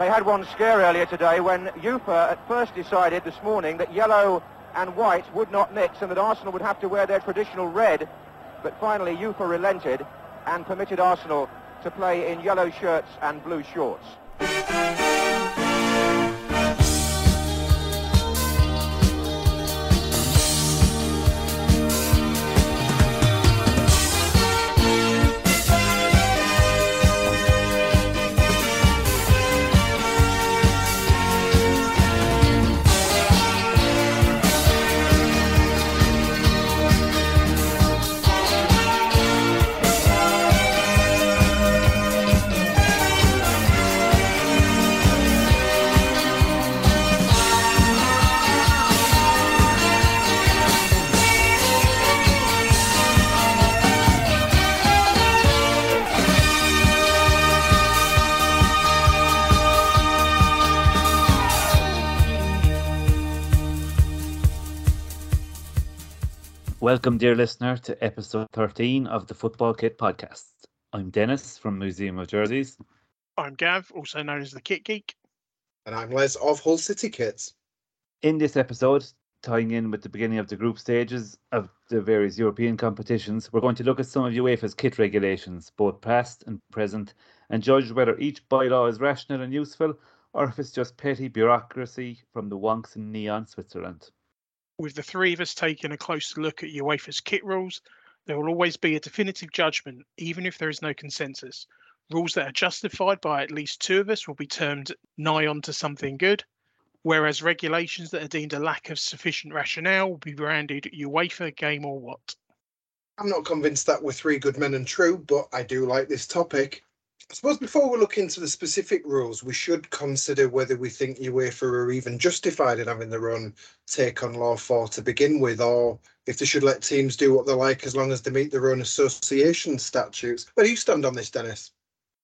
They had one scare earlier today when UEFA at first decided this morning that yellow and white would not mix and that Arsenal would have to wear their traditional red. But finally UEFA relented and permitted Arsenal to play in yellow shirts and blue shorts. Welcome, dear listener, to episode 13 of the Football Kit Podcast. I'm Denis from Museum of Jerseys. I'm Gav, also known as the Kit Geek. And I'm Les of Hull City Kits. In this episode, tying in with the beginning of the group stages of the various European competitions, we're going to look at some of UEFA's kit regulations, both past and present, and judge whether each bylaw is rational and useful or if it's just petty bureaucracy from the wonks in Nyon Switzerland with the three of us taking a closer look at UEFA's kit rules, there will always be a definitive judgment, even if there is no consensus. Rules that are justified by at least two of us will be termed nigh on to something good, whereas regulations that are deemed a lack of sufficient rationale will be branded UEFA game or what. I'm not convinced that we're three good men and true, but I do like this topic. I suppose before we look into the specific rules, we should consider whether we think UEFA are even justified in having their own take on Law 4 to begin with, or if they should let teams do what they like as long as they meet their own association statutes. Where do you stand on this, Denis?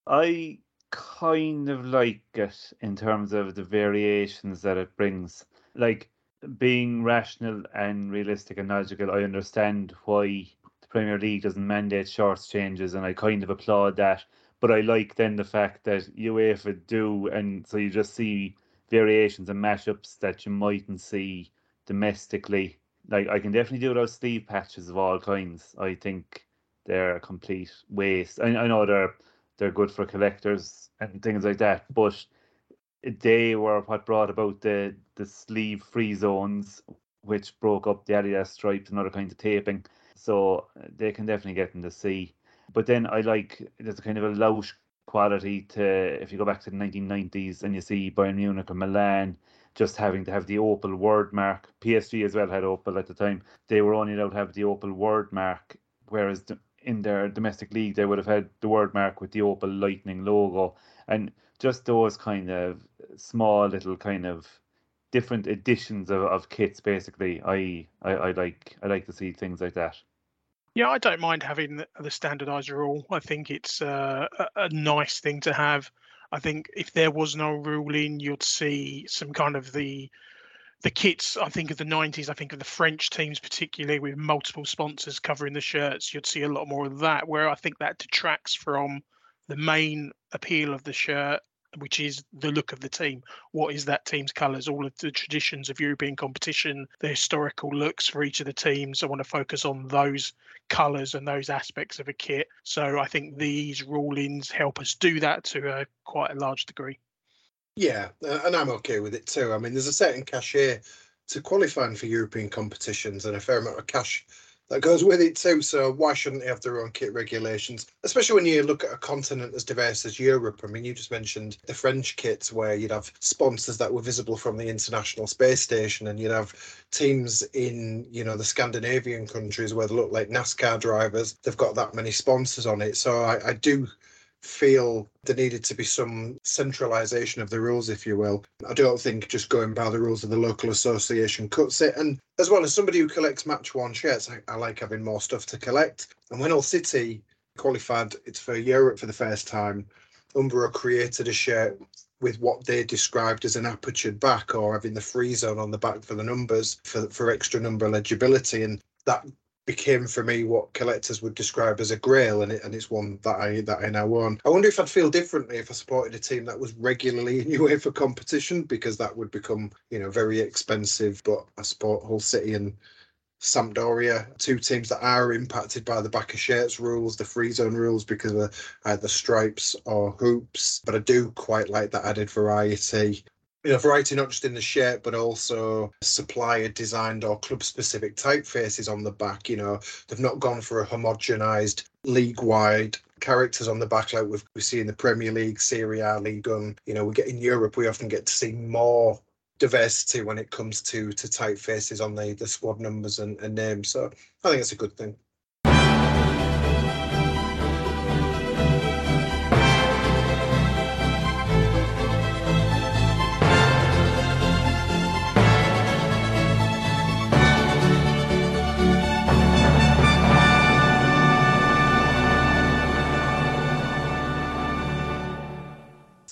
I kind of like it in terms of the variations that it brings. Like being rational and realistic and logical, I understand why the Premier League doesn't mandate shorts changes, and I kind of applaud that but I like then the fact that UEFA do, and so you just see variations and mashups that you mightn't see domestically. Like I can definitely do those sleeve patches of all kinds. I think they're a complete waste. I, I know they're they're good for collectors and things like that, but they were what brought about the the sleeve free zones, which broke up the Adidas stripes and other kinds of taping. So they can definitely get in the sea. But then I like there's a kind of a lout quality to if you go back to the 1990s and you see Bayern Munich and Milan just having to have the Opel word mark. PSG as well had Opel at the time. They were only allowed to have the Opel word mark, whereas in their domestic league they would have had the word mark with the Opel Lightning logo. And just those kind of small little kind of different editions of, of kits basically I, I I like I like to see things like that. Yeah, I don't mind having the, standardized rule. I think it's uh, a, a nice thing to have. I think if there was no ruling, you'd see some kind of the the kits. I think of the '90s. I think of the French teams, particularly with multiple sponsors covering the shirts. You'd see a lot more of that. Where I think that detracts from the main appeal of the shirt which is the look of the team. What is that team's colours? All of the traditions of European competition, the historical looks for each of the teams. I want to focus on those colours and those aspects of a kit. So I think these rulings help us do that to a quite a large degree. Yeah, uh, and I'm okay with it too. I mean, there's a certain cachet to qualifying for European competitions and a fair amount of cash that goes with it too. So why shouldn't they have their own kit regulations? Especially when you look at a continent as diverse as Europe. I mean, you just mentioned the French kits where you'd have sponsors that were visible from the International Space Station, and you'd have teams in you know the Scandinavian countries where they look like NASCAR drivers. They've got that many sponsors on it. So I, I do feel there needed to be some centralisation of the rules, if you will. I don't think just going by the rules of the local association cuts it. And as well as somebody who collects match one shirts, I, I like having more stuff to collect. And when Hull City qualified it's for Europe for the first time, Umbro created a shirt with what they described as an apertured back or having the free zone on the back for the numbers for, for extra number legibility. And that became for me what collectors would describe as a grail, and it, and it's one that I that I now own. I wonder if I'd feel differently if I supported a team that was regularly in UEFA competition because that would become you know very expensive. But I support Hull City and Sampdoria, two teams that are impacted by the back of shirts rules, the free zone rules because of either stripes or hoops. But I do quite like that added variety. You know, variety not just in the shirt, but also supplier designed or club specific typefaces on the back. You know, they've not gone for a homogenized league wide characters on the back like we've, we see in the Premier League, Serie A, League One. You know, we get in Europe, we often get to see more diversity when it comes to to typefaces on the the squad numbers and, and names. So I think it's a good thing.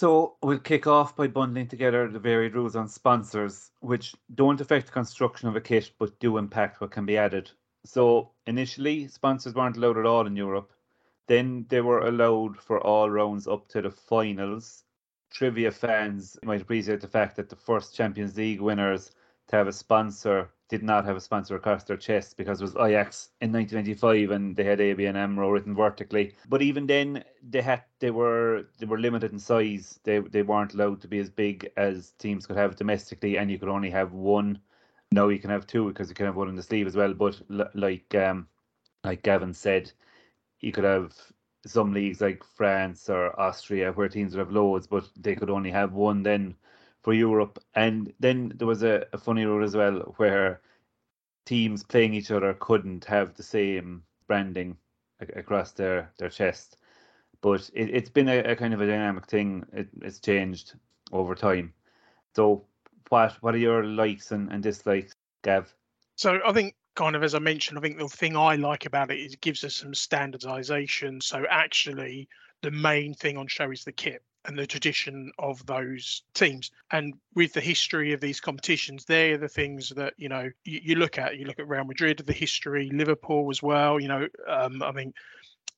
So we'll kick off by bundling together the varied rules on sponsors, which don't affect the construction of a kit but do impact what can be added. So initially, sponsors weren't allowed at all in Europe. Then they were allowed for all rounds up to the finals. Trivia fans might appreciate the fact that the first Champions League winners to have a sponsor did not have a sponsor across their chest because it was Ajax in 1995 and they had AB ABN AMRO written vertically. But even then, they had they were they were limited in size. They they weren't allowed to be as big as teams could have domestically, and you could only have one. Now you can have two because you can have one in the sleeve as well. But l- like um like Gavin said, you could have some leagues like France or Austria where teams would have loads, but they could only have one then for Europe. And then there was a, a funny rule as well where teams playing each other couldn't have the same branding across their, their chest. But it, it's been a, a kind of a dynamic thing. It, it's changed over time. So what what are your likes and, and dislikes, Gav? So I think kind of as I mentioned, I think the thing I like about it is it gives us some standardization. So actually the main thing on show is the kit and the tradition of those teams. And with the history of these competitions, they're the things that you know you, you look at. You look at Real Madrid, the history, Liverpool as well. You know, um, I mean,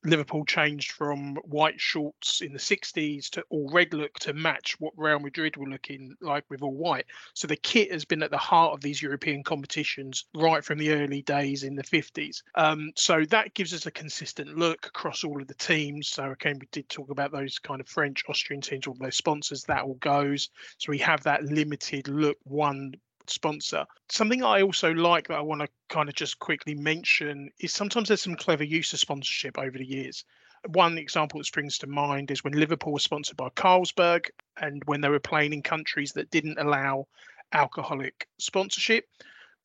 Liverpool changed from white shorts in the 60s to all red look to match what Real Madrid were looking like with all white. So the kit has been at the heart of these European competitions right from the early days in the 50s. Um, so that gives us a consistent look across all of the teams. So again, we did talk about those kind of French, Austrian teams, all those sponsors. That all goes. So we have that limited look, one sponsor. Something I also like that I want to kind of just quickly mention is sometimes there's some clever use of sponsorship over the years. One example that springs to mind is when Liverpool was sponsored by Carlsberg and when they were playing in countries that didn't allow alcoholic sponsorship,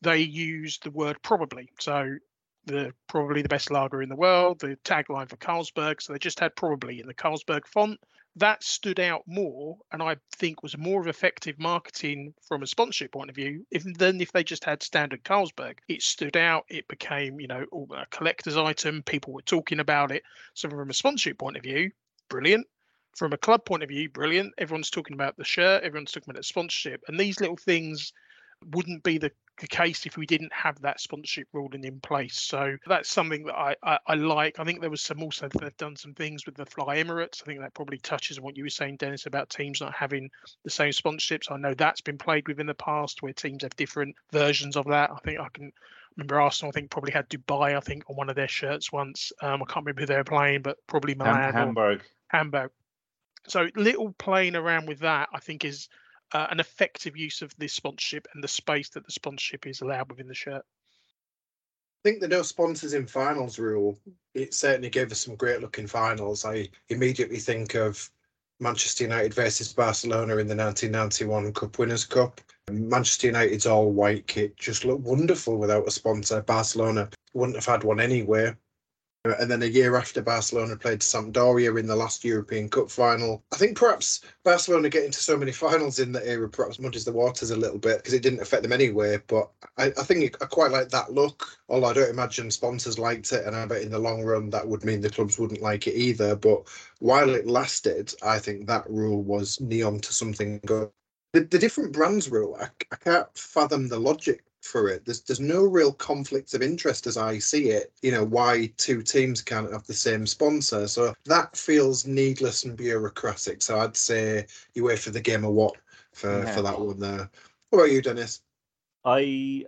they used the word probably. So the probably the best lager in the world, the tagline for Carlsberg. So they just had probably in the Carlsberg font that stood out more and I think was more effective marketing from a sponsorship point of view if, than if they just had standard Carlsberg. It stood out, it became, you know, a collector's item, people were talking about it. So from a sponsorship point of view, brilliant. From a club point of view, brilliant. Everyone's talking about the shirt, everyone's talking about the sponsorship. And these little things wouldn't be the, the case if we didn't have that sponsorship ruling in place. So that's something that I, I, I, like. I think there was some also they've done some things with the Fly Emirates. I think that probably touches on what you were saying, Denis, about teams not having the same sponsorships. I know that's been played with in the past where teams have different versions of that. I think I can remember Arsenal. I think probably had Dubai. I think on one of their shirts once. Um, I can't remember who they were playing, but probably Milan, Hamburg. Hamburg. So little playing around with that, I think, is uh, an effective use of this sponsorship and the space that the sponsorship is allowed within the shirt. I think the no sponsors in finals rule, it certainly gave us some great looking finals. I immediately think of Manchester United versus Barcelona in the 1991 Cup Winners' Cup. Manchester United's all white kit just looked wonderful without a sponsor. Barcelona wouldn't have had one anyway. And then a year after Barcelona played Sampdoria in the last European Cup final. I think perhaps Barcelona getting to so many finals in that era perhaps muddies the waters a little bit because it didn't affect them anyway. But I, I think I quite like that look. Although I don't imagine sponsors liked it, and I bet in the long run that would mean the clubs wouldn't like it either. But while it lasted, I think that rule was Nyon to something good. The, the different brands rule, I, I can't fathom the logic for it. There's there's no real conflict of interest as I see it. You know why two teams can't have the same sponsor. So that feels needless and bureaucratic. So I'd say you wait for the game of what for Yeah. for that one there. What about you, Denis? I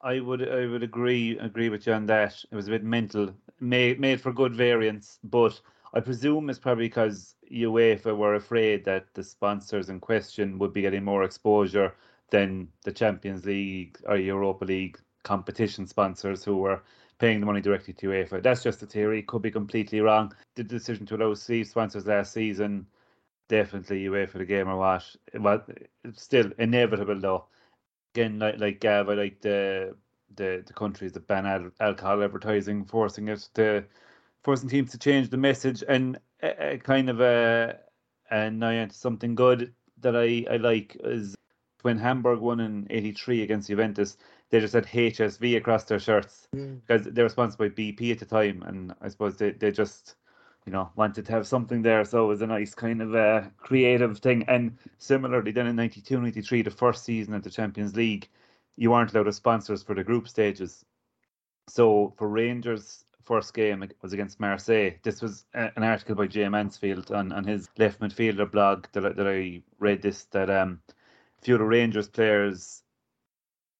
I would I would agree agree with you on that. It was a bit mental, made made for good variance, but I presume it's probably because UEFA were afraid that the sponsors in question would be getting more exposure than the Champions League or Europa League competition sponsors who were paying the money directly to UEFA. That's just a theory, could be completely wrong. The decision to allow sleeve sponsors last season, definitely UEFA the game or what. Was it's still inevitable though again, like like Gav, I like the the the countries that ban al- alcohol advertising, forcing it to forcing teams to change the message, and a, a kind of a and now onto something good that I I like is when Hamburg won in '83 against Juventus, they just had HSV across their shirts mm. because they were sponsored by BP at the time, and I suppose they they just you know wanted to have something there, so it was a nice kind of a creative thing. And similarly, then in '92, '93, the first season of the Champions League, you weren't allowed as sponsors for the group stages. So for Rangers, first game it was against Marseille. This was uh, an article by Jay Mansfield on, on his left midfielder blog that, I- that I read this that um, few of the Rangers players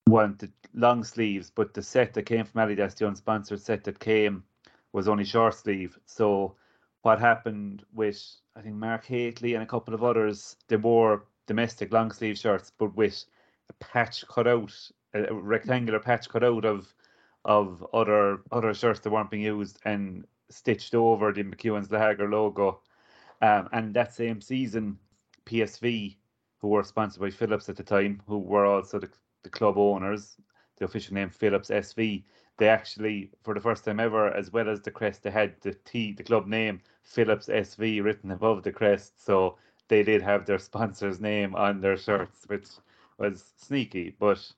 wanted long sleeves, but the set that came from Adidas, the unsponsored set that came, was only short sleeve. So what happened with I think Mark Hateley and a couple of others, they wore domestic long sleeve shirts, but with a patch cut out, a a rectangular patch cut out of of other other shirts that weren't being used and stitched over the McEwen's Lager logo. Um, and that same season, PSV, who were sponsored by Philips at the time, who were also the, the club owners, the official name Philips SV, they actually, for the first time ever, as well as the crest, they had the T, the club name Philips SV written above the crest. So they did have their sponsor's name on their shirts, which was sneaky, but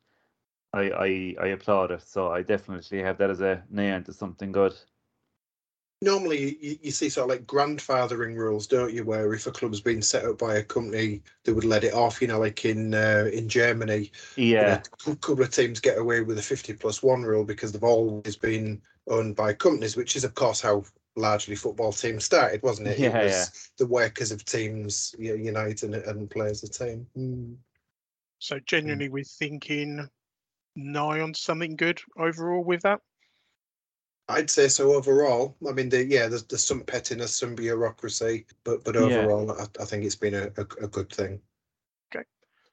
I I, I applaud it. So I definitely have that as a name to something good. Normally, you, you see sort of like grandfathering rules, don't you? Where if a club's been set up by a company, they would let it off. You know, like in uh, in Germany, you know, Yeah, a couple of teams get away with a 50 plus one rule because they've always been owned by companies, which is, of course, how largely football teams started, wasn't it? Yeah, it was yeah. the workers of teams you know, unite and, and play as a team. Mm. So genuinely, we're thinking nigh on something good overall with that. I'd say so overall. I mean, the, yeah, there's, there's some pettiness, some bureaucracy, but but Yeah. overall, I, I think it's been a, a, a good thing. Okay.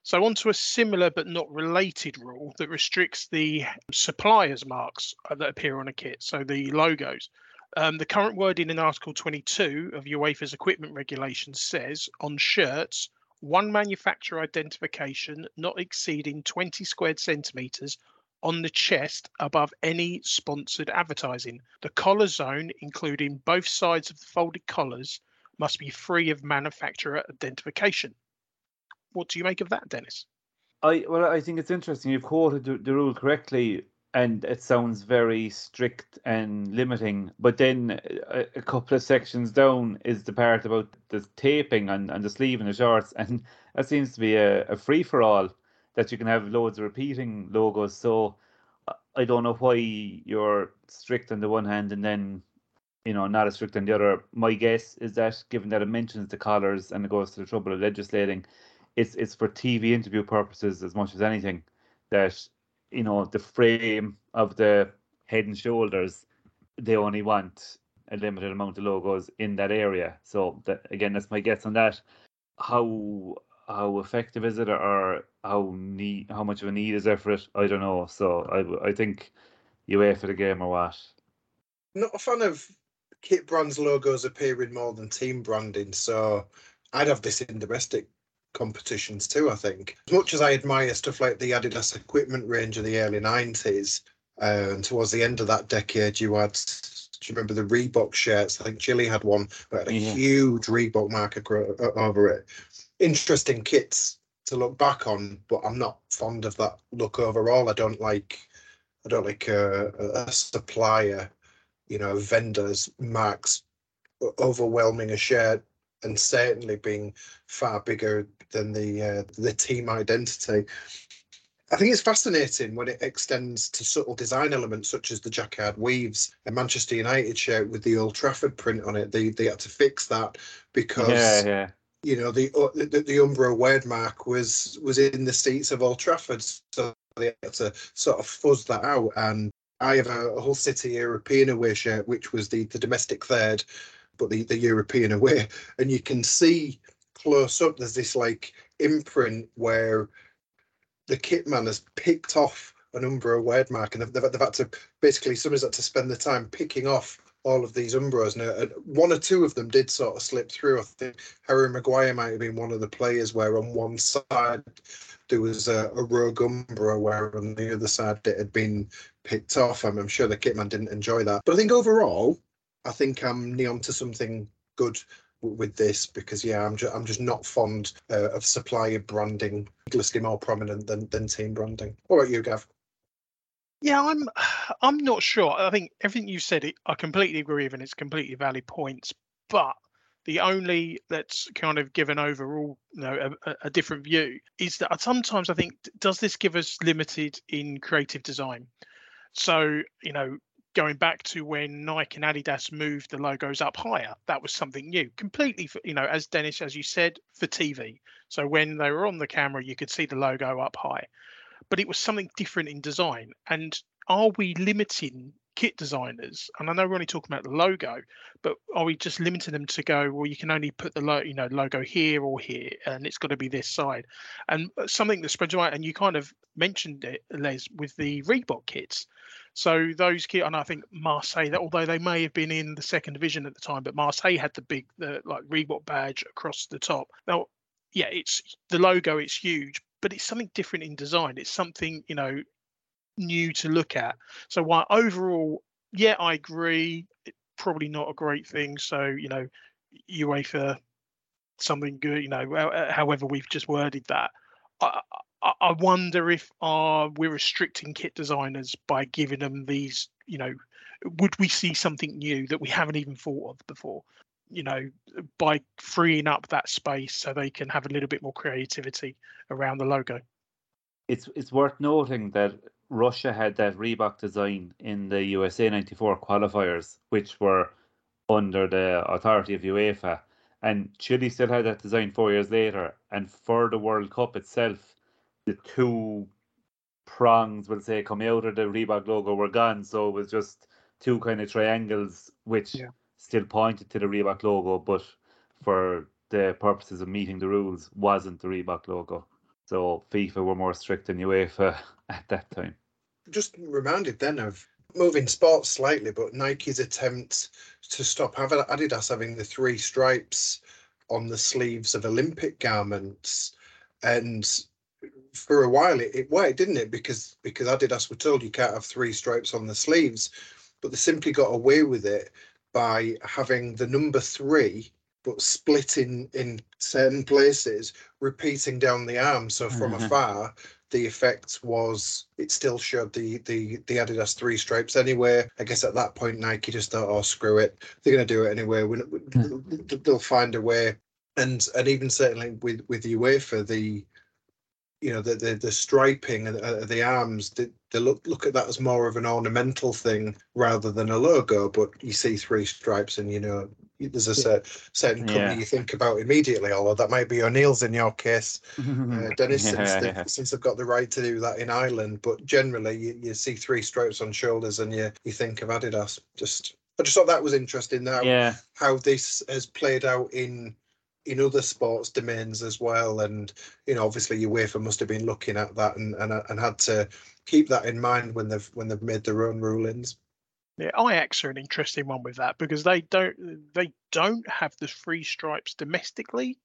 So on to a similar but not related rule that restricts the suppliers marks uh, that appear on a kit, so the logos. Um, the current wording in Article 22 of UEFA's equipment regulations says on shirts, one manufacturer identification not exceeding 20 squared centimetres on the chest above any sponsored advertising. The collar zone, including both sides of the folded collars, must be free of manufacturer identification. What do you make of that, Denis? I well, I think it's interesting. You've quoted the, the rule correctly, and it sounds very strict and limiting. But then a, a couple of sections down is the part about the taping and, and the sleeve and the shorts, and that seems to be a, a free for all that you can have loads of repeating logos. So I- don't know why you're strict on the one hand and then you know not as strict on the other. My guess is that given that it mentions the collars and it goes to the trouble of legislating it's it's for TV interview purposes as much as anything that you know the frame of the head and shoulders they only want a limited amount of logos in that area so that again that's my guess on that how how effective is it or how need how much of a need is there for it I don't know so I I think you wait for the game or what Not a fan of kit brands logos appearing more than team branding, so I'd have this in domestic competitions too. I think as much as I admire stuff like the Adidas equipment range of the early nineties, uh, and towards the end of that decade, you had. Do you remember the Reebok shirts? I think Chile had one that had a Yeah. huge Reebok mark acro- uh, over it. Interesting kits to look back on, but I'm not fond of that look overall. I don't like, I don't like a, a supplier, you know, vendors marks overwhelming a shirt and certainly being far bigger than the uh, the team identity. I think it's fascinating when it extends to subtle design elements such as the jacquard weaves. A Manchester United shirt with the Old Trafford print on it, they they had to fix that because Yeah, yeah. You know the uh, the, the Umbro word mark was was in the seats of Old Trafford, so they had to sort of fuzz that out. And I have a, a Hull City European away shirt, which was the the domestic third, but the the European away, and you can see close up. There's this like imprint where the kit man has picked off an Umbro word mark, and they've, they've, they've had to basically somebody's had to spend the time picking off all of these Umbros. Now, uh, one or two of them did sort of slip through. I think Harry Maguire might have been one of the players where on one side there was a, a rogue Umbro, where on the other side it had been picked off. I'm, I'm sure the kitman didn't enjoy that. But I think overall, I think I'm Nyon to something good with this because yeah, I'm just I'm just not fond uh, of supplier branding, needlessly more prominent than than team branding. What about you, Gav? Yeah, I'm I'm not sure. I think everything you said, I completely agree with, and it's completely valid points. But the only that's kind of given overall, you know, a, a- different view is that sometimes I think does this give us limited in creative design? So you know, going back to when Nike and Adidas moved the logos up higher, that was something new, completely. For, you know, as Denis, as you said, for TV. So when they were on the camera, you could see the logo up high but it was something different in design. And are we limiting kit designers? And I know we're only talking about the logo, but are we just limiting them to go? Well, you can only put the lo- you know logo here or here, and it's got to be this side. And uh, something that spreads out. And you kind of mentioned it, Les, with the Reebok kits. So those kit, and I think Marseille, that although they may have been in the second division at the time, but Marseille had the big, the like Reebok badge across the top. Now, yeah, it's the logo, it's huge, but it's something different in design. It's something you know new to look at. So while overall, yeah, I agree, probably not a great thing. So you know, UEFA something good. You know, uh, however we've just worded that. I, I, wonder if are we're restricting kit designers by giving them these. You know, would we see something new that we haven't even thought of before? You know, by freeing up that space so they can have a little bit more creativity around the logo. It's it's worth noting that Russia had that Reebok design in the USA 94 qualifiers, which were under the authority of UEFA. And Chile still had that design four years later. And for the World Cup itself, the two prongs, we'll say, coming out of the Reebok logo were gone. So it was just two kind of triangles, which Yeah. Still pointed to the Reebok logo, but for the purposes of meeting the rules, wasn't the Reebok logo. So FIFA were more strict than UEFA at that time. just reminded then of moving sports slightly, but Nike's attempt to stop Adidas having the three stripes on the sleeves of Olympic garments, and for a while it, it worked, didn't it? Because because Adidas were told you can't have three stripes on the sleeves, but they simply got away with it by having the number three but split in in certain places, repeating down the arm. So from Mhm. afar, the effect was it still showed the the the Adidas three stripes anyway. I guess at that point Nike just thought, oh screw it, they're going to do it anyway. We, Hmm. They'll find a way. And and even certainly with with UEFA, the you know the the, the striping and the arms, they, they look look at that as more of an ornamental thing rather than a logo. But you see three stripes, and you know there's a cer- certain company Yeah. you think about immediately. Although that might be O'Neill's in your case uh, Denis, since, Yeah, they've, yeah. since they've got the right to do that in Ireland. But generally, you, you see three stripes on shoulders and you, you think of Adidas. Just I just thought that was interesting. How yeah, how this has played out in in other sports domains as well. And you know, obviously, UEFA must have been looking at that and and, and had to keep that in mind when they've when they've made their own rulings. Yeah, Ajax are an interesting one with that because they don't they don't have the three stripes domestically,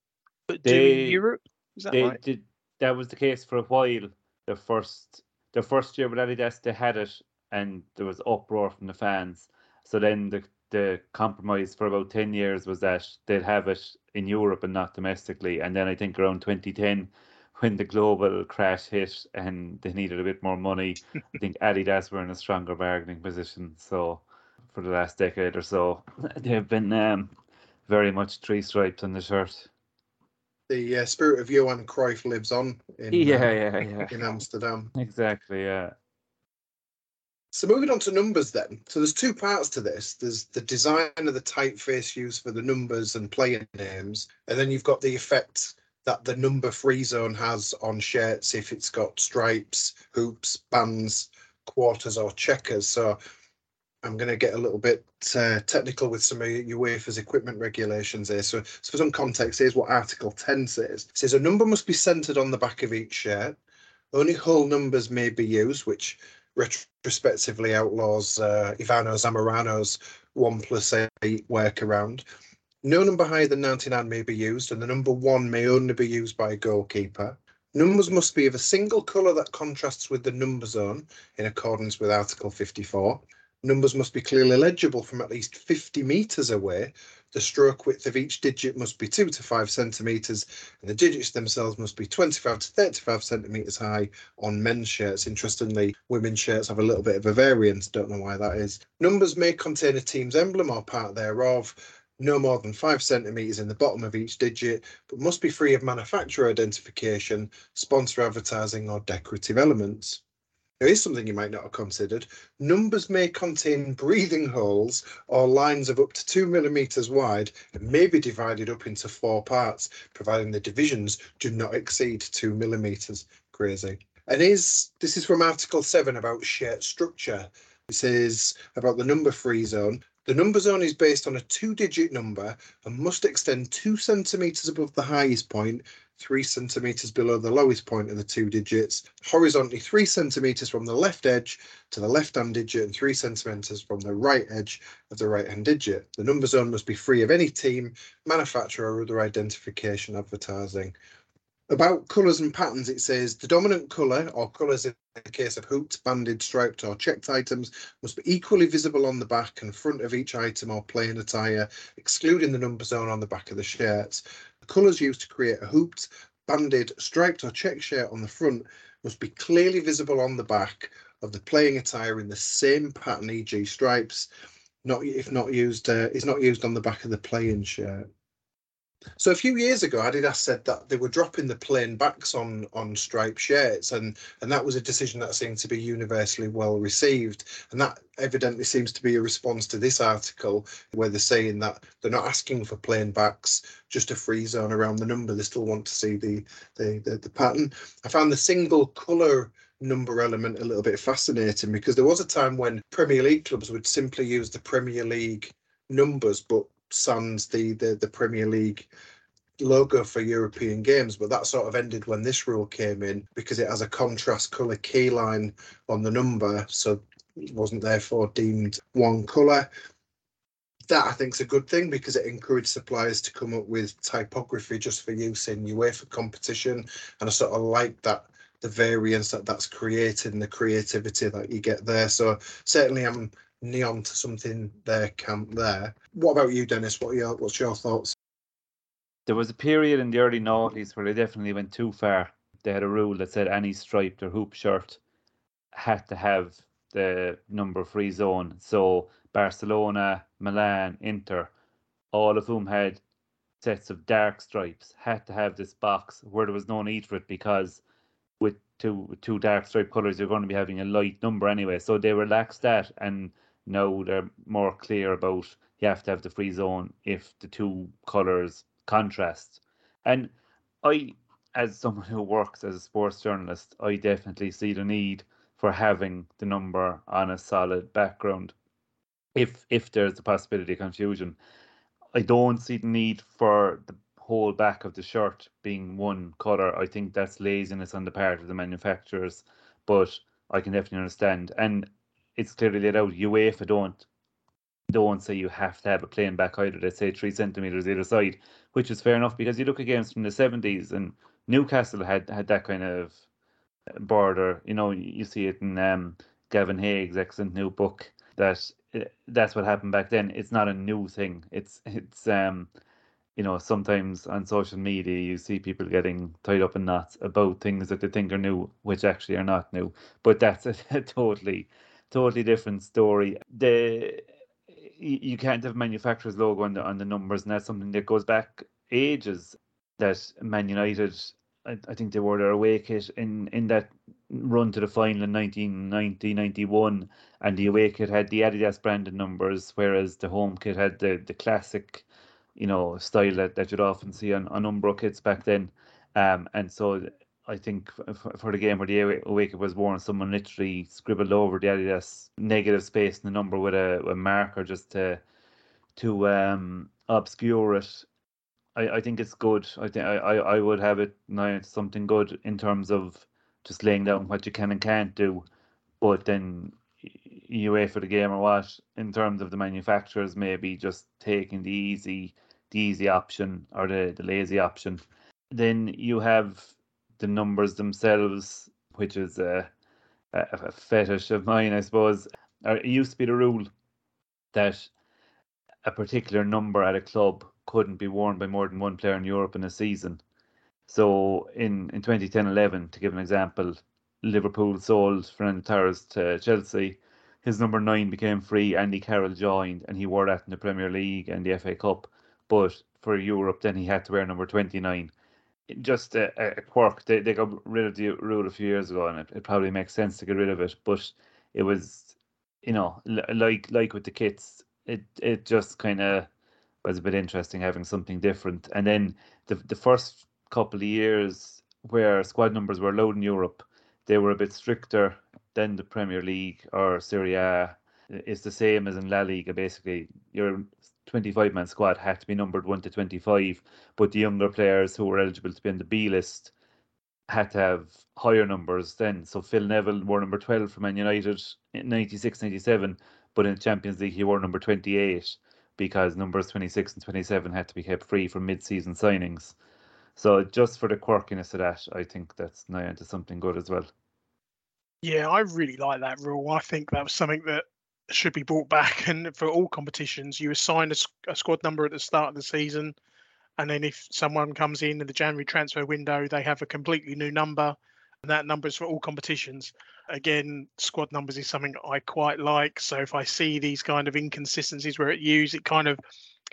but do in Europe. Is that they right? did. That was the case for a while. The first, the first year with Adidas, they had it, and there was uproar from the fans. So then the the compromise for about ten years was that they'd have it in Europe and not domestically. And then I think around 2010, when the global crash hit and they needed a bit more money, I think Adidas were in a stronger bargaining position. So for the last decade or so, they've been um, very much three stripes on the shirt. The uh, spirit of Johan Cruyff lives on in, Yeah, uh, yeah, yeah. in Amsterdam. Exactly, yeah. So moving on to numbers then. So there's two parts to this. There's the design of the typeface used for the numbers and player names, and then you've got the effect that the number free zone has on shirts if it's got stripes, hoops, bands, quarters, or checkers. So I'm going to get a little bit uh, technical with some of UEFA's equipment regulations here. So, so for some context, here's what Article 10 says. It says a number must be centered on the back of each shirt. Only whole numbers may be used, which retrospectively outlaws uh, Ivan Zamorano's one plus eight workaround. No number higher than 99 may be used, and the number one may only be used by a goalkeeper. Numbers must be of a single colour that contrasts with the number zone in accordance with Article 54. Numbers must be clearly legible from at least 50 metres away. The stroke width of each digit must be 2 to 5 centimetres, and the digits themselves must be 25 to 35 centimetres high on men's shirts. Interestingly, women's shirts have a little bit of a variance, don't know why that is. Numbers may contain a team's emblem or part thereof, no more than 5 centimetres in the bottom of each digit, but must be free of manufacturer identification, sponsor advertising, or decorative elements. There is something you might not have considered. Numbers may contain breathing holes or lines of up to two millimeters wide and may be divided up into four parts, providing the divisions do not exceed two millimeters. Crazy. And is this is from Article 7 about shirt structure. It says about the number free zone. The number zone is based on a two digit number and must extend two centimeters above the highest point three centimeters below the lowest point of the two digits, horizontally three centimeters from the left edge to the left hand digit and three centimeters from the right edge of the right hand digit. The number zone must be free of any team, manufacturer or other identification advertising. About colours and patterns, it says the dominant colour or colours in the case of hooped, banded, striped or checked items must be equally visible on the back and front of each item or plain attire, excluding the number zone on the back of the shirts. The colours used to create a hooped, banded, striped or check shirt on the front must be clearly visible on the back of the playing attire in the same pattern, e.g. stripes, not if not used uh, is not used on the back of the playing shirt. So a few years ago, Adidas said that they were dropping the plain backs on on striped shirts, and and that was a decision that seemed to be universally well received. And that evidently seems to be a response to this article, where they're saying that they're not asking for plain backs, just a free zone around the number. They still want to see the the the, the pattern. I found the single colour number element a little bit fascinating because there was a time when Premier League clubs would simply use the Premier League numbers, but sans the, the the Premier League logo for European games, but that sort of ended when this rule came in because it has a contrast colour key line on the number, so it wasn't therefore deemed one colour. That I think is a good thing because it encouraged suppliers to come up with typography just for use in UEFA competition, and I sort of like that the variance that that's created and the creativity that you get there. So certainly I'm Nyon to something there camp there. What about you, Denis? What your what's your thoughts? There was a period in the early noughties where they definitely went too far. They had a rule that said any striped or hoop shirt had to have the number free zone. So Barcelona, Milan, Inter, all of whom had sets of dark stripes, had to have this box where there was no need for it because with two two dark stripe colours you're going to be having a light number anyway. So they relaxed that and now they're more clear about you have to have the free zone if the two colours contrast. And I, as someone who works as a sports journalist, I definitely see the need for having the number on a solid background. If if there's a possibility of confusion, I don't see the need for the whole back of the shirt being one color. I think that's laziness on the part of the manufacturers, but I can definitely understand. And it's clearly laid out. UEFA don't don't say you have to have a plain back either. They say three centimeters either side, which is fair enough because you look at games from the seventies and Newcastle had had that kind of border. You know, you see it in um, Gavin Haig's excellent new book that uh, that's what happened back then. It's not a new thing. It's it's um you know sometimes on social media you see people getting tied up in knots about things that they think are new, which actually are not new. But that's a, a totally totally different story. The you can't have manufacturer's logo on the on the numbers, and that's something that goes back ages. that Man United, I, I think they were their away kit in, in that run to the final in 1990 91, and the away kit had the Adidas branded numbers, whereas the home kit had the, the classic, you know, style that, that you'd often see on, on Umbro kits back then. Um, and so I think for, the game where the away kit was worn, someone literally scribbled over the Adidas negative space in the number with a, a marker just to to um, obscure it. I, I think it's good. I think I, I would have it now it's something good in terms of just laying down what you can and can't do, but then you wait for the game or what in terms of the manufacturers maybe just taking the easy the easy option or the, the lazy option. Then you have the numbers themselves, which is a, a, a fetish of mine, I suppose. it used to be the rule that a particular number at a club couldn't be worn by more than one player in Europe in a season. So in, in 2010-11, to give an example, Liverpool sold Fernando Torres to Chelsea. His number nine became free. Andy Carroll joined, and he wore that in the Premier League and the FA Cup. But for Europe, then he had to wear number 29. Just a, a quirk. They, they got rid of the rule a few years ago, and it, it probably makes sense to get rid of it. But it was, you know, like like with the kits, it it just kind of was a bit interesting having something different. And then the the first couple of years where squad numbers were low in Europe, they were a bit stricter than the Premier League or Serie A. It's the same as in La Liga. Basically, your 25 man squad had to be numbered 1 to 25, but the younger players who were eligible to be on the B list had to have higher numbers then. So Phil Neville wore number 12 for Man United in 96 97, but in the Champions League he wore number 28 because numbers 26 and 27 had to be kept free for mid season signings. So just for the quirkiness of that, I think that's now into something good as well. Yeah, I really like that rule. I think that was something that should be brought back. And for all competitions, you assign a, a squad number at the start of the season, and then if someone comes in in the January transfer window, they have a completely new number, and that number is for all competitions. Again, squad numbers is something I quite like. So if I see these kind of inconsistencies where it used, it kind of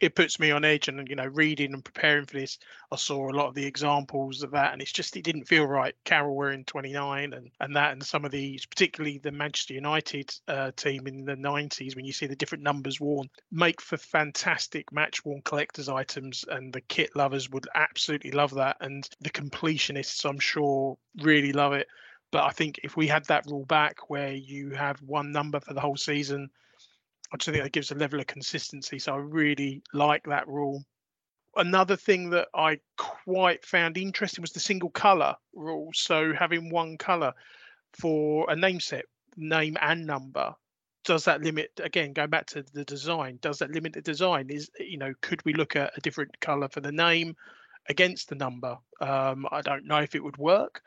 it puts me on edge and you know reading and preparing for this i saw a lot of the examples of that and it's just it didn't feel right. Carroll wearing 29 and and that and some of these particularly the manchester united uh, team in the 90s when you see the different numbers worn make for fantastic match worn collectors items and the kit lovers would absolutely love that and the completionists i'm sure really love it. But i think if we had that rule back where you have one number for the whole season I just think that gives a level of consistency. So I really like that rule. Another thing that I quite found interesting was the single color rule. So having one color for a name set, name and number. Does that limit again going back to the design? Does that limit the design? Is you know, could we look at a different color for the name against the number? Um, I don't know if it would work,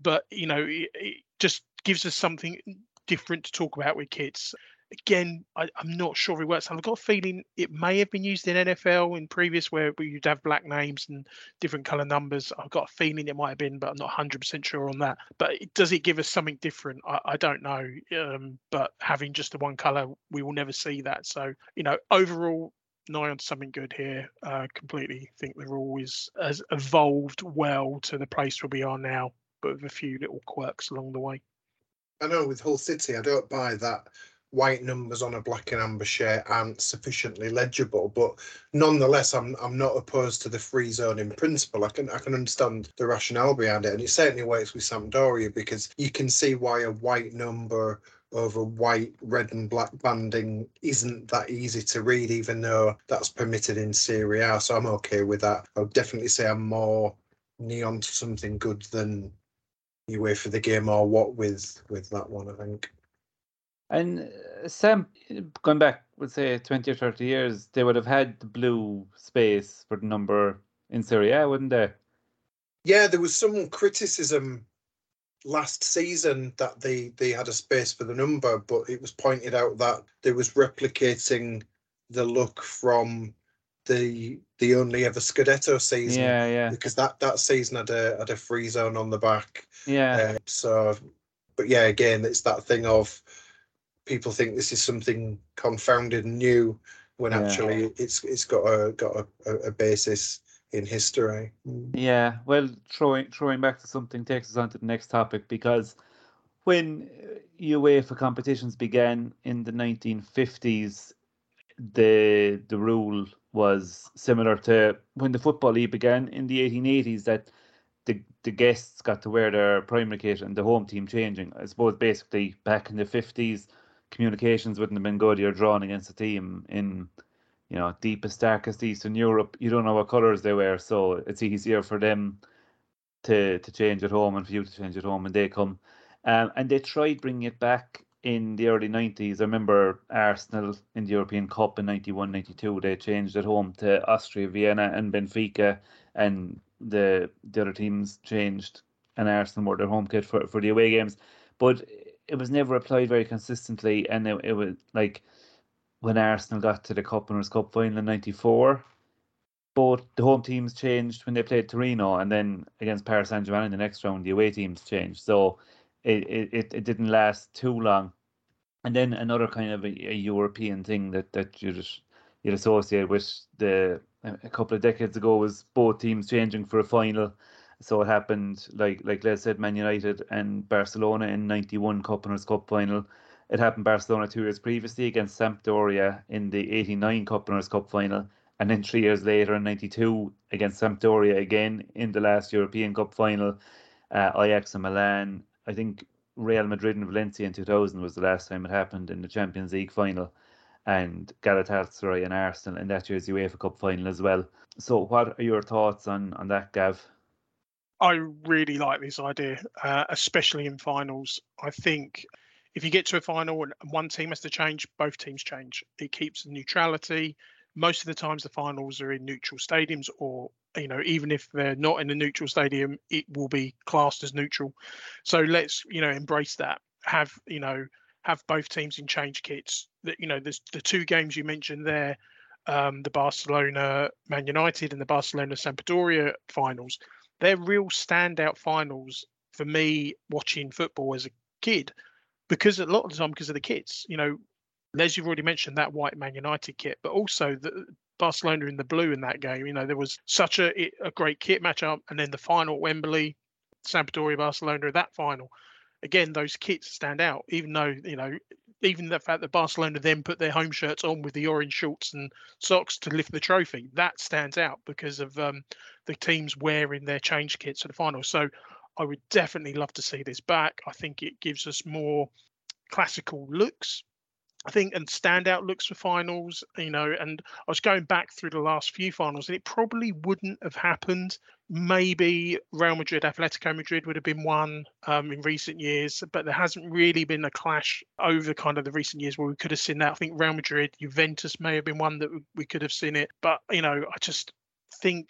but you know, it, it just gives us something different to talk about with kids again, I, am not sure it works. I've got a feeling it may have been used in NFL in previous where you'd have black names and different color numbers. I've got a feeling it might have been, but I'm not 100% sure on that. But does it give us something different? I, I don't know. Um, but having just the one color, we will never see that. So, you know, overall, nigh on something good here. Uh, completely think the rule is has evolved well to the place where we are now, but with a few little quirks along the way. I know with Hull City, I don't buy that white numbers on a black and amber shirt aren't sufficiently legible. But nonetheless, I'm I'm not opposed to the free zone in principle. I can I can understand the rationale behind it, and it certainly works with Sampdoria because you can see why a white number over white, red, and black banding isn't that easy to read, even though that's permitted in Serie A. So I'm okay with that. I'll definitely say I'm more Nyon to something good than you wait for the game or what with with that one. I think. And uh, Sam, going back, would say 20 or 30 years, they would have had the blue space for the number in Serie A, wouldn't they? Yeah, there was some criticism last season that they, they had a space for the number, but it was pointed out that they was replicating the look from the the only ever Scudetto season. Yeah, yeah. Because that, that season had a had a free zone on the back. Yeah. Uh, so, but yeah, again, it's that thing of people think this is something confounded and new when yeah. actually it's it's got a got a, a basis in history. Yeah, well, throwing throwing back to something takes us on to the next topic because when UEFA competitions began in the 1950s, the the rule was similar to when the football league began in the 1880s that the the guests got to wear their primary kit and the home team changing. I suppose basically back in the 50s, communications wouldn't have been good. You're drawn against a team in you know deepest darkest Eastern Europe. You don't know what colours they wear, so it's easier for them to to change at home and for you to change at home when they come. Um, and they tried bringing it back in the early 90s. I remember Arsenal in the European Cup in 91 92. They changed at home to Austria, Vienna, and Benfica, and the the other teams changed, and Arsenal wore their home kit for, for the away games. But it was never applied very consistently, and it, it was like when Arsenal got to the Cup Winners' Cup final in '94, both the home teams changed when they played Torino, and then against Paris Saint Germain in the next round, the away teams changed. So it, it, it didn't last too long. And then another kind of a, a European thing that that you just you'd associate with the a couple of decades ago was both teams changing for a final. So it happened like like Les said, Man United and Barcelona in '91 Cup Cup final. It happened Barcelona two years previously against Sampdoria in the '89 Cup Cup final, and then three years later in '92 against Sampdoria again in the last European Cup final. Uh, Ajax and Milan I think Real Madrid and Valencia in 2000 was the last time it happened in the Champions League final, and Galatasaray and Arsenal in that year's UEFA Cup final as well. So, what are your thoughts on on that, Gav? I really like this idea, uh, especially in finals. I think if you get to a final and one team has to change, both teams change. It keeps the neutrality. Most of the times, the finals are in neutral stadiums or you know even if they're not in a neutral stadium it will be classed as neutral so let's you know embrace that have you know have both teams in change kits that you know there's the two games you mentioned there um, the barcelona man united and the barcelona sampdoria finals they're real standout finals for me watching football as a kid because a lot of the time because of the kits you know Les, you've already mentioned that white Man United kit, but also the Barcelona in the blue in that game. You know, there was such a a great kit matchup, and then the final Wembley, Sampdoria Barcelona, that final. Again, those kits stand out, even though you know, even the fact that Barcelona then put their home shirts on with the orange shorts and socks to lift the trophy, that stands out because of um, the teams wearing their change kits for the final. So, I would definitely love to see this back. I think it gives us more classical looks I think, and standout looks for finals, you know, and I was going back through the last few finals, and it probably wouldn't have happened. Maybe Real Madrid, Atletico Madrid would have been one um, in recent years, but there hasn't really been a clash over kind of the recent years where we could have seen that. I think Real Madrid, Juventus may have been one that we could have seen it, but you know, I just think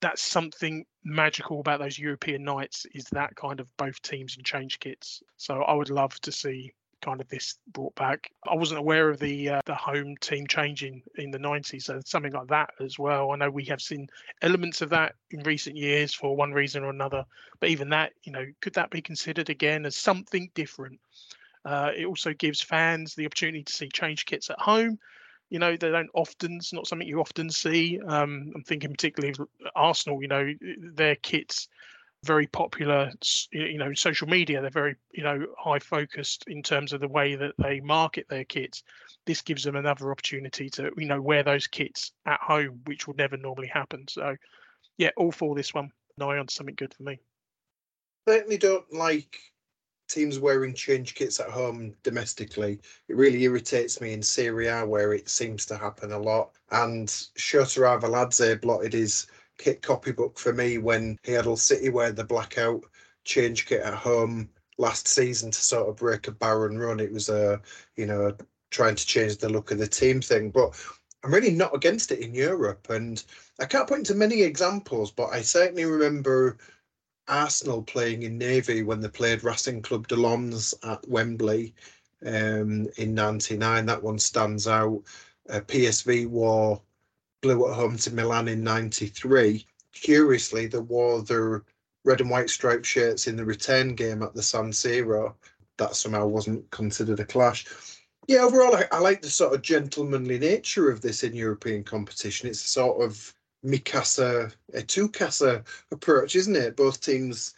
that's something magical about those European nights is that kind of both teams in change kits. So I would love to see kind of this brought back. I wasn't aware of the uh, the home team changing in the 90s, so something like that as well. I know we have seen elements of that in recent years for one reason or another, but even that, you know, could that be considered again as something different? Uh, it also gives fans the opportunity to see change kits at home. You know, they don't often, it's not something you often see. Um, I'm thinking particularly of Arsenal, you know, their kits very popular you know social media they're very you know high focused in terms of the way that they market their kits this gives them another opportunity to you know wear those kits at home which would never normally happen so yeah all for this one now on something good for me certainly don't like teams wearing change kits at home domestically. It really irritates me in Serie A where it seems to happen a lot. And Shota Arveladze blotted his kit copybook for me when he had Hull City wear the blackout change kit at home last season to sort of break a barren run. It was a, you know, trying to change the look of the team thing. But I'm really not against it in Europe. And I can't point to many examples, but I certainly remember Arsenal playing in Navy when they played Racing Club de Lens at Wembley um, in 99. That one stands out. Uh, PSV wore blue at home to Milan in 93. Curiously, they wore their red and white striped shirts in the return game at the San Siro. That somehow wasn't considered a clash. Yeah, overall, I, I like the sort of gentlemanly nature of this in European competition. It's a sort of Mikasa, a two-casa approach, isn't it? Both teams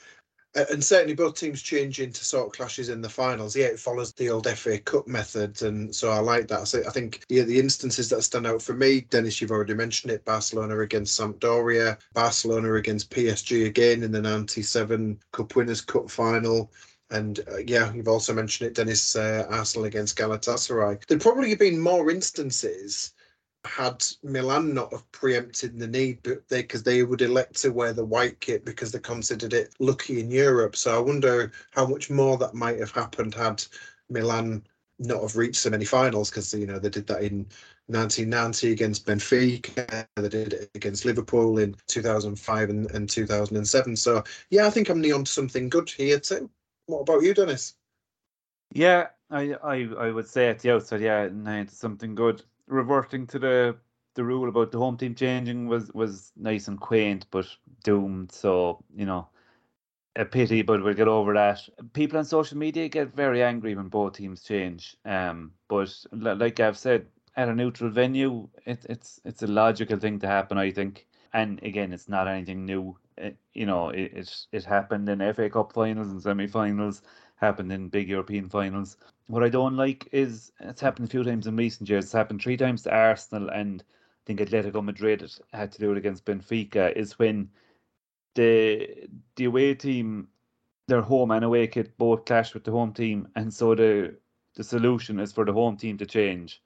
and certainly both teams change into sort of clashes in the finals. Yeah, it follows the old FA Cup method, and so I like that. So I think yeah, the instances that stand out for me, Denis, you've already mentioned it: Barcelona against Sampdoria, Barcelona against PSG again in the '97 Cup Winners' Cup final. And uh, yeah, you've also mentioned it, Denis, uh, Arsenal against Galatasaray. There'd probably been more instances had Milan not have preempted the need, but they because they would elect to wear the white kit because they considered it lucky in Europe. So I wonder how much more that might have happened had Milan not have reached so many finals because you know they did that in 1990 against Benfica, they did it against Liverpool in 2005 and, and 2007. So yeah, I think I'm on something good here too. What about you, Denis? Yeah, I I, I would say at the outset, yeah, to something good reverting to the the rule about the home team changing was was nice and quaint, but doomed. So you know, a pity, but we'll get over that. People on social media get very angry when both teams change. Um, but like I've said, at a neutral venue, it, it's it's a logical thing to happen, I think. And again, it's not anything new. It, you know, it, it it happened in FA Cup finals and semi-finals, happened in big European finals. What I don't like is it's happened a few times in recent years. It's happened three times to Arsenal and I think Atletico Madrid had to do it against Benfica. Is when the the away team, their home and away kit both clash with the home team, and so the the solution is for the home team to change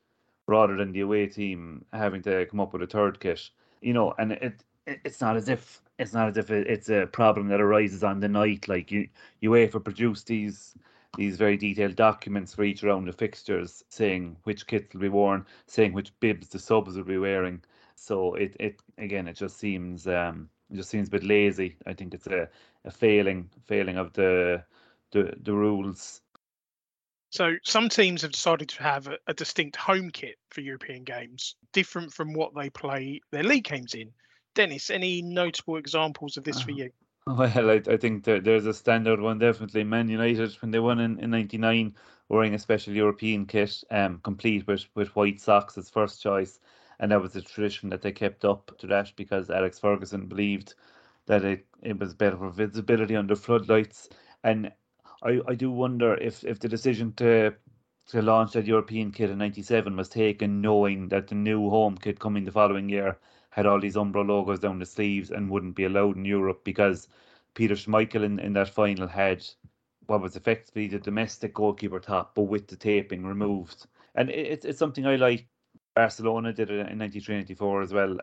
rather than the away team having to come up with a third kit. You know, and it, it it's not as if it's not as if it's a problem that arises on the night. Like you you wait for produce these these very detailed documents for each round of fixtures saying which kits will be worn, saying which bibs the subs will be wearing. So it, it again it just seems um it just seems a bit lazy. I think it's a, a failing failing of the the the rules. So some teams have decided to have a, a distinct home kit for European games, different from what they play their league games in. Denis, any notable examples of this for uh, you? Well, I, I think there, there's a standout one definitely. Man United when they won in, in '99, wearing a special European kit, um, complete with with white socks as first choice, and that was a tradition that they kept up to that because Alex Ferguson believed that it, it was better for visibility under floodlights. And I, I do wonder if, if the decision to to launch that European kit in '97 was taken knowing that the new home kit coming the following year had all these Umbro logos down the sleeves and wouldn't be allowed in Europe because Peter Schmeichel in, in that final had what was effectively the domestic goalkeeper top, but with the taping removed. And it, it's something I like. Barcelona did it in 93 94 as well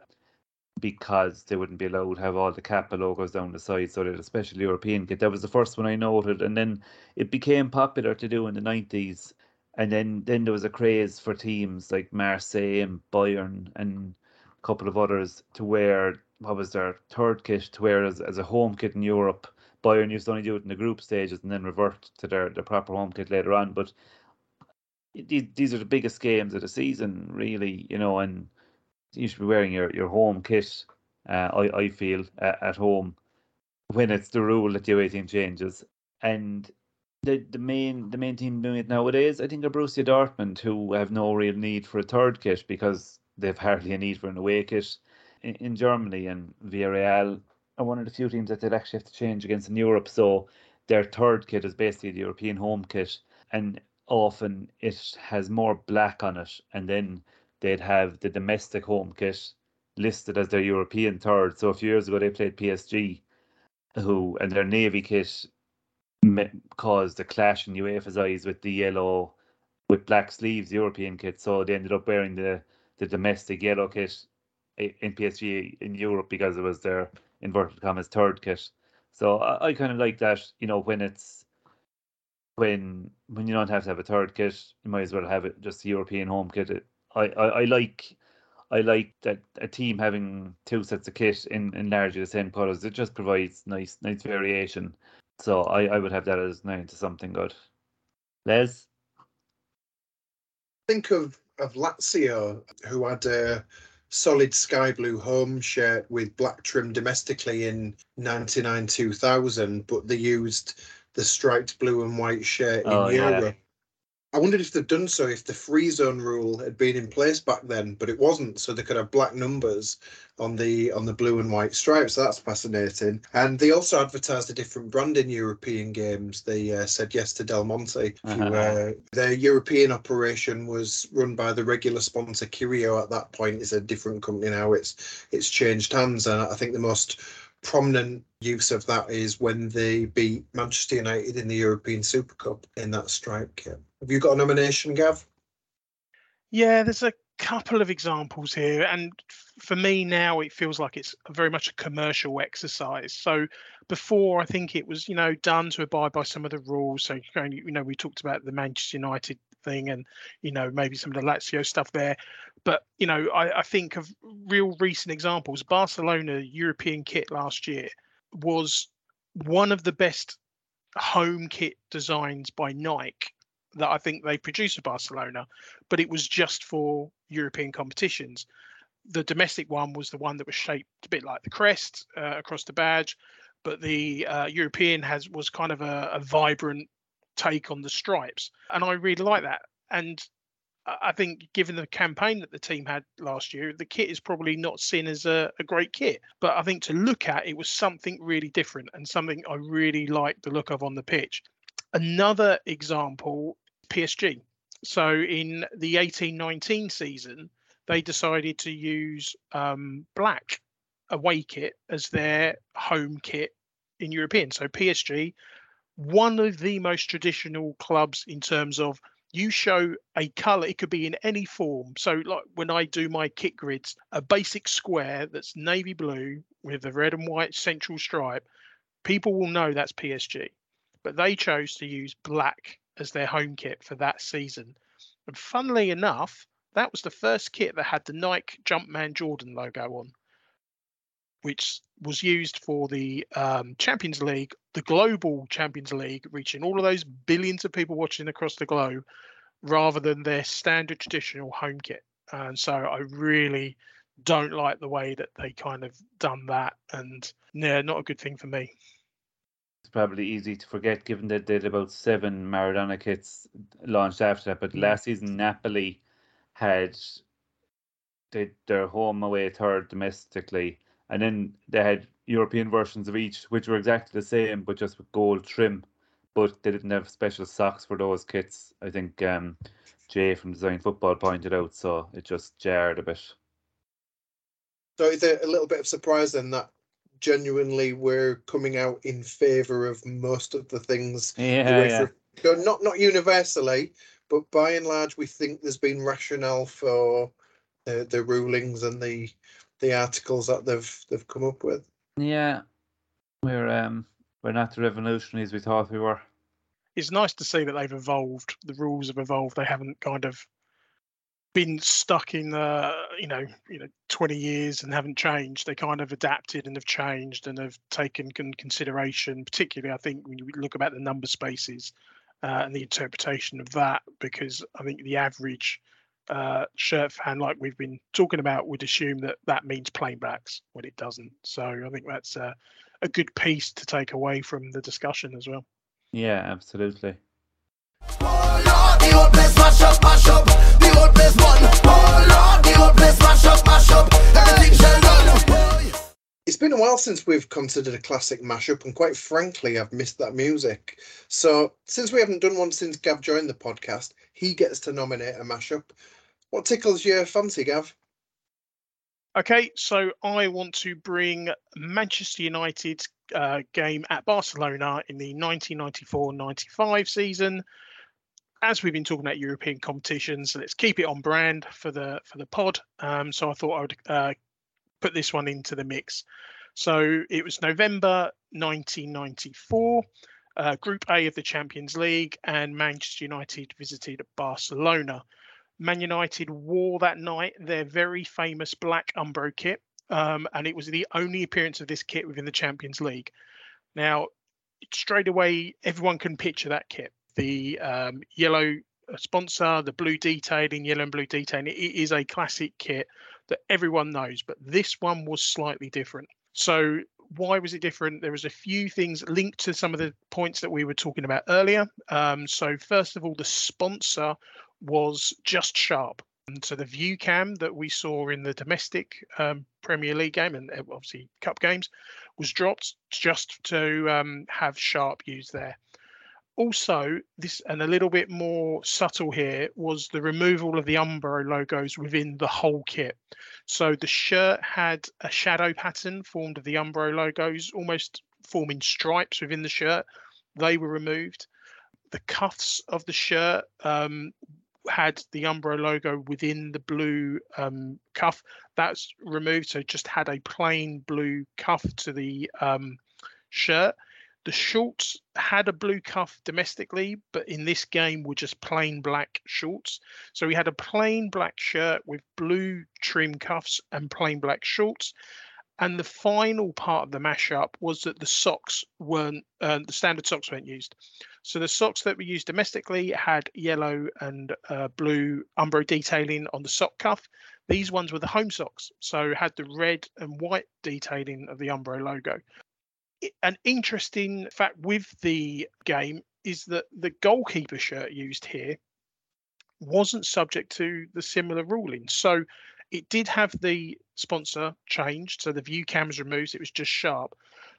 because they wouldn't be allowed to have all the Kappa logos down the side, so a special European kit. That was the first one I noted, and then it became popular to do in the 90s. And then, then there was a craze for teams like Marseille and Bayern and couple of others to wear what was their third kit to wear as, as a home kit in Europe. Bayern used to only do it in the group stages and then revert to their, their proper home kit later on. But these, these are the biggest games of the season, really, you know, and you should be wearing your, your home kit, uh, I, I feel, uh, at home when it's the rule that the away team changes. And the, the main the main team doing it nowadays, I think, are Borussia Dortmund, who have no real need for a third kit because they've hardly a need for an away kit. In, in Germany and Villarreal are one of the few teams that they'd actually have to change against in Europe. So their third kit is basically the European home kit, and often it has more black on it, and then they'd have the domestic home kit listed as their European third. So a few years ago they played PSG, who and their navy kit caused a clash in UEFA's eyes with the yellow with black sleeves European kit. So they ended up wearing the the domestic yellow kit in PSG in Europe because it was their inverted commas third kit. So I, I kind of like that, you know, when it's when when you don't have to have a third kit, you might as well have it just the European home kit. I, I, I like I like that a team having two sets of kit in, in largely the same colours. It just provides nice nice variation. So I, I would have that as Nyon to something good. Les? Think of of Lazio, who had a solid sky blue home shirt with black trim domestically in 99 2000, but they used the striped blue and white shirt in oh, Europe. I wondered if they'd done so if the free zone rule had been in place back then, but it wasn't. So they could have black numbers on the on the blue and white stripes. That's fascinating. And they also advertised a different brand in European games. They uh, said yes to Del Monte. Uh-huh. Uh, their European operation was run by the regular sponsor Cirio. At that point, it's a different company now. It's it's changed hands, and I think the most prominent use of that is when they beat Manchester United in the European Super Cup in that stripe kit. Have you got a nomination, Gav? Yeah, there's a couple of examples here, and for me now it feels like it's very much a commercial exercise. So before, I think it was you know done to abide by some of the rules. So you know we talked about the Manchester United thing, and you know maybe some of the Lazio stuff there. But you know I, I think of real recent examples. Barcelona European kit last year was one of the best home kit designs by Nike that I think they produced for Barcelona, but it was just for European competitions. The domestic one was the one that was shaped a bit like the crest uh, across the badge, but the uh, European has was kind of a, a, vibrant take on the stripes, and I really like that. And I think, given the campaign that the team had last year, the kit is probably not seen as a, a great kit. But I think to look at, it was something really different and something I really liked the look of on the pitch. Another example PSG. So in the 1819 season, they decided to use um, black away kit as their home kit in European. So PSG, one of the most traditional clubs in terms of you show a color it could be in any form so like when i do my kit grids a basic square that's navy blue with a red and white central stripe people will know that's psg but they chose to use black as their home kit for that season. And funnily enough, that was the first kit that had the Nike Jumpman Jordan logo on, which was used for the um, Champions League, the global Champions League, reaching all of those billions of people watching across the globe, rather than their standard traditional home kit. And so I really don't like the way that they kind of done that, and yeah, not a good thing for me probably easy to forget given that they had about seven Maradona kits launched after that. But last season, Napoli had they, their home away third domestically, and then they had European versions of each, which were exactly the same but just with gold trim. But they didn't have special socks for those kits. I think um, Jay from Design Football pointed out, so it just jarred a bit. So is there a little bit of surprise then that genuinely we're coming out in favour of most of the things. Yeah, yeah. So not not universally, but by and large, we think there's been rationale for the the rulings and the the articles that they've they've come up with. Yeah, we're um we're not the revolutionaries we thought we were. It's nice to see that they've evolved. The rules have evolved. They haven't kind of been stuck in uh, you know you know 20 years and haven't changed. They kind of adapted and have changed and have taken consideration particularly i think when you look about the number spaces uh, and the interpretation of that because i think the average uh, shirt fan like we've been talking about would assume that that means plain blacks when it doesn't. So i think that's a, a good piece to take away from the discussion as well. Yeah absolutely it's been a while since we've considered a classic mashup, and quite frankly, I've missed that music. So, since we haven't done one since Gav joined the podcast, he gets to nominate a mashup. What tickles your fancy, Gav? Okay, so I want to bring Manchester United's uh, game at Barcelona in the 1994 95 season as we've been talking about European competitions, let's keep it on brand for the for the pod. Um, so I thought I would uh, put this one into the mix. So it was November 1994, uh, Group A of the Champions League, and Manchester United visited Barcelona. Man United wore that night their very famous black Umbro kit, um, and it was the only appearance of this kit within the Champions League. Now, straight away, everyone can picture that kit the um, yellow uh, sponsor, the blue detailing, yellow and blue detailing. It is a classic kit that everyone knows, but this one was slightly different. So why was it different? There was a few things linked to some of the points that we were talking about earlier. Um, so first of all, the sponsor was Just Sharp. And so the Viewcam that we saw in the domestic um, Premier League game and uh, obviously cup games was dropped just to um, have Sharp used there also this and a little bit more subtle here was the removal of the umbro logos within the whole kit. So the shirt had a shadow pattern formed of the umbro logos almost forming stripes within the shirt. They were removed. The cuffs of the shirt um, had the umbro logo within the blue um, cuff. That's removed so just had a plain blue cuff to the um, shirt the shorts had a blue cuff domestically, but in this game were just plain black shorts. So we had a plain black shirt with blue trim cuffs and plain black shorts. And the final part of the mashup was that the socks weren't, uh, the standard socks weren't used. So the socks that were used domestically had yellow and uh, blue Umbro detailing on the sock cuff. These ones were the home socks, so had the red and white detailing of the Umbro logo an interesting fact with the game is that the goalkeeper shirt used here wasn't subject to the similar ruling. So it did have the sponsor changed, so the Viewcam's removed. It was just sharp,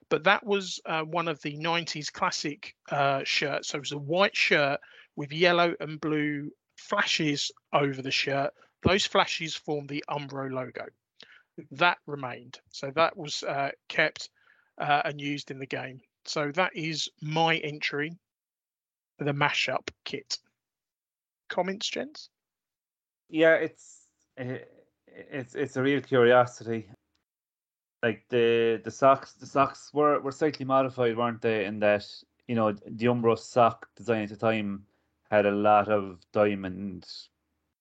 but that was uh, one of the 90s classic uh, shirts. So it was a white shirt with yellow and blue flashes over the shirt. Those flashes formed the Umbro logo. That remained. So that was uh, kept uh, and used in the game. So that is my entry for the mashup kit. Comments, gents? Yeah, it's it's it's a real curiosity. Like the the socks, the socks were were slightly modified, weren't they? In that you know the Umbro sock design at the time had a lot of diamond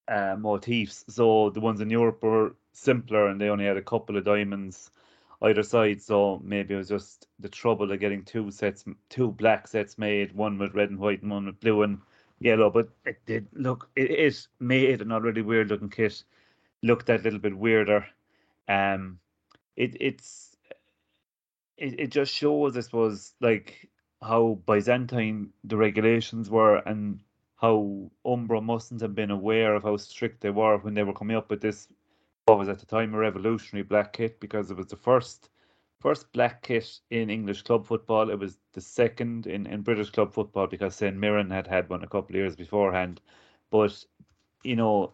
uh, motifs. So the ones in Europe were simpler, and they only had a couple of diamonds either side. So maybe it was just the trouble of getting two sets, two black sets made, one with red and white and one with blue and yellow. But it did look, it, it made an already weird looking kit look that little bit weirder. Um, it it's it, it just shows, I suppose, like how Byzantine the regulations were and how Umbro mustn't have been aware of how strict they were when they were coming up with this what was at the time a revolutionary black kit because it was the first first black kit in English club football. It was the second in, in British club football because St Mirren had had one a couple of years beforehand. But you know,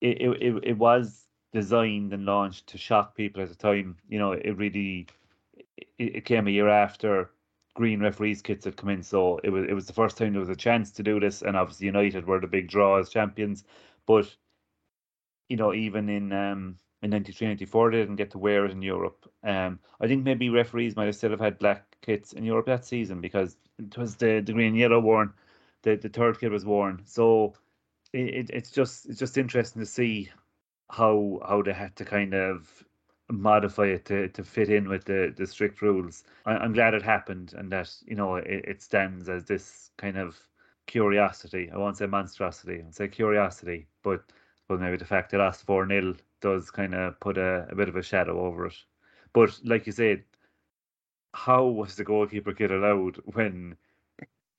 it, it, it was designed and launched to shock people at the time. You know, it really it, it came a year after green referees kits had come in, so it was it was the first time there was a chance to do this, and obviously United were the big draw as champions. But you know, even in um, in 93, 94, they didn't get to wear it in Europe. Um, I think maybe referees might have still have had black kits in Europe that season because it was the, the green and yellow worn, the, the third kit was worn. So it, it's just it's just interesting to see how how they had to kind of modify it to, to fit in with the, the strict rules. I, am glad it happened and that you know it, it stands as this kind of curiosity. I won't say monstrosity. I'll say curiosity, but but maybe the fact they lost 4 0 does kind of put a, a bit of a shadow over it. But like you said, how was the goalkeeper kid allowed when,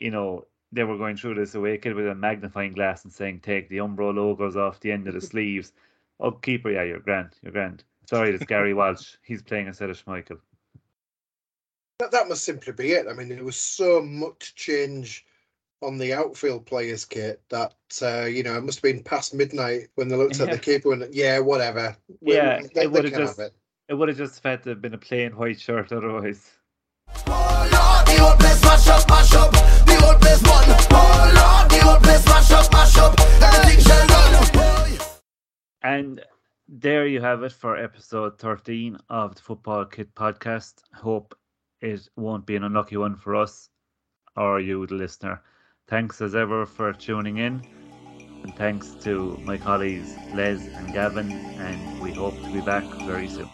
you know, they were going through this away kid with a magnifying glass and saying, take the Umbro logos off the end of the sleeves. Oh, keeper, yeah, you're grand, you're grand. Sorry, it's Gary Walsh. He's playing instead of Schmeichel. That, that must simply be it. I mean, there was so much change on the outfield players kit that uh, you know it must have been past midnight when they looked at the keeper and yeah, whatever. Yeah, they, it would have just it. it would have just had to have been a plain white shirt otherwise. And there you have it for episode 13 of the Football Kit podcast. Hope it won't be an unlucky one for us or you, the listener. Thanks as ever for tuning in. And thanks to my colleagues Les and Gavin, and we hope to be back very soon.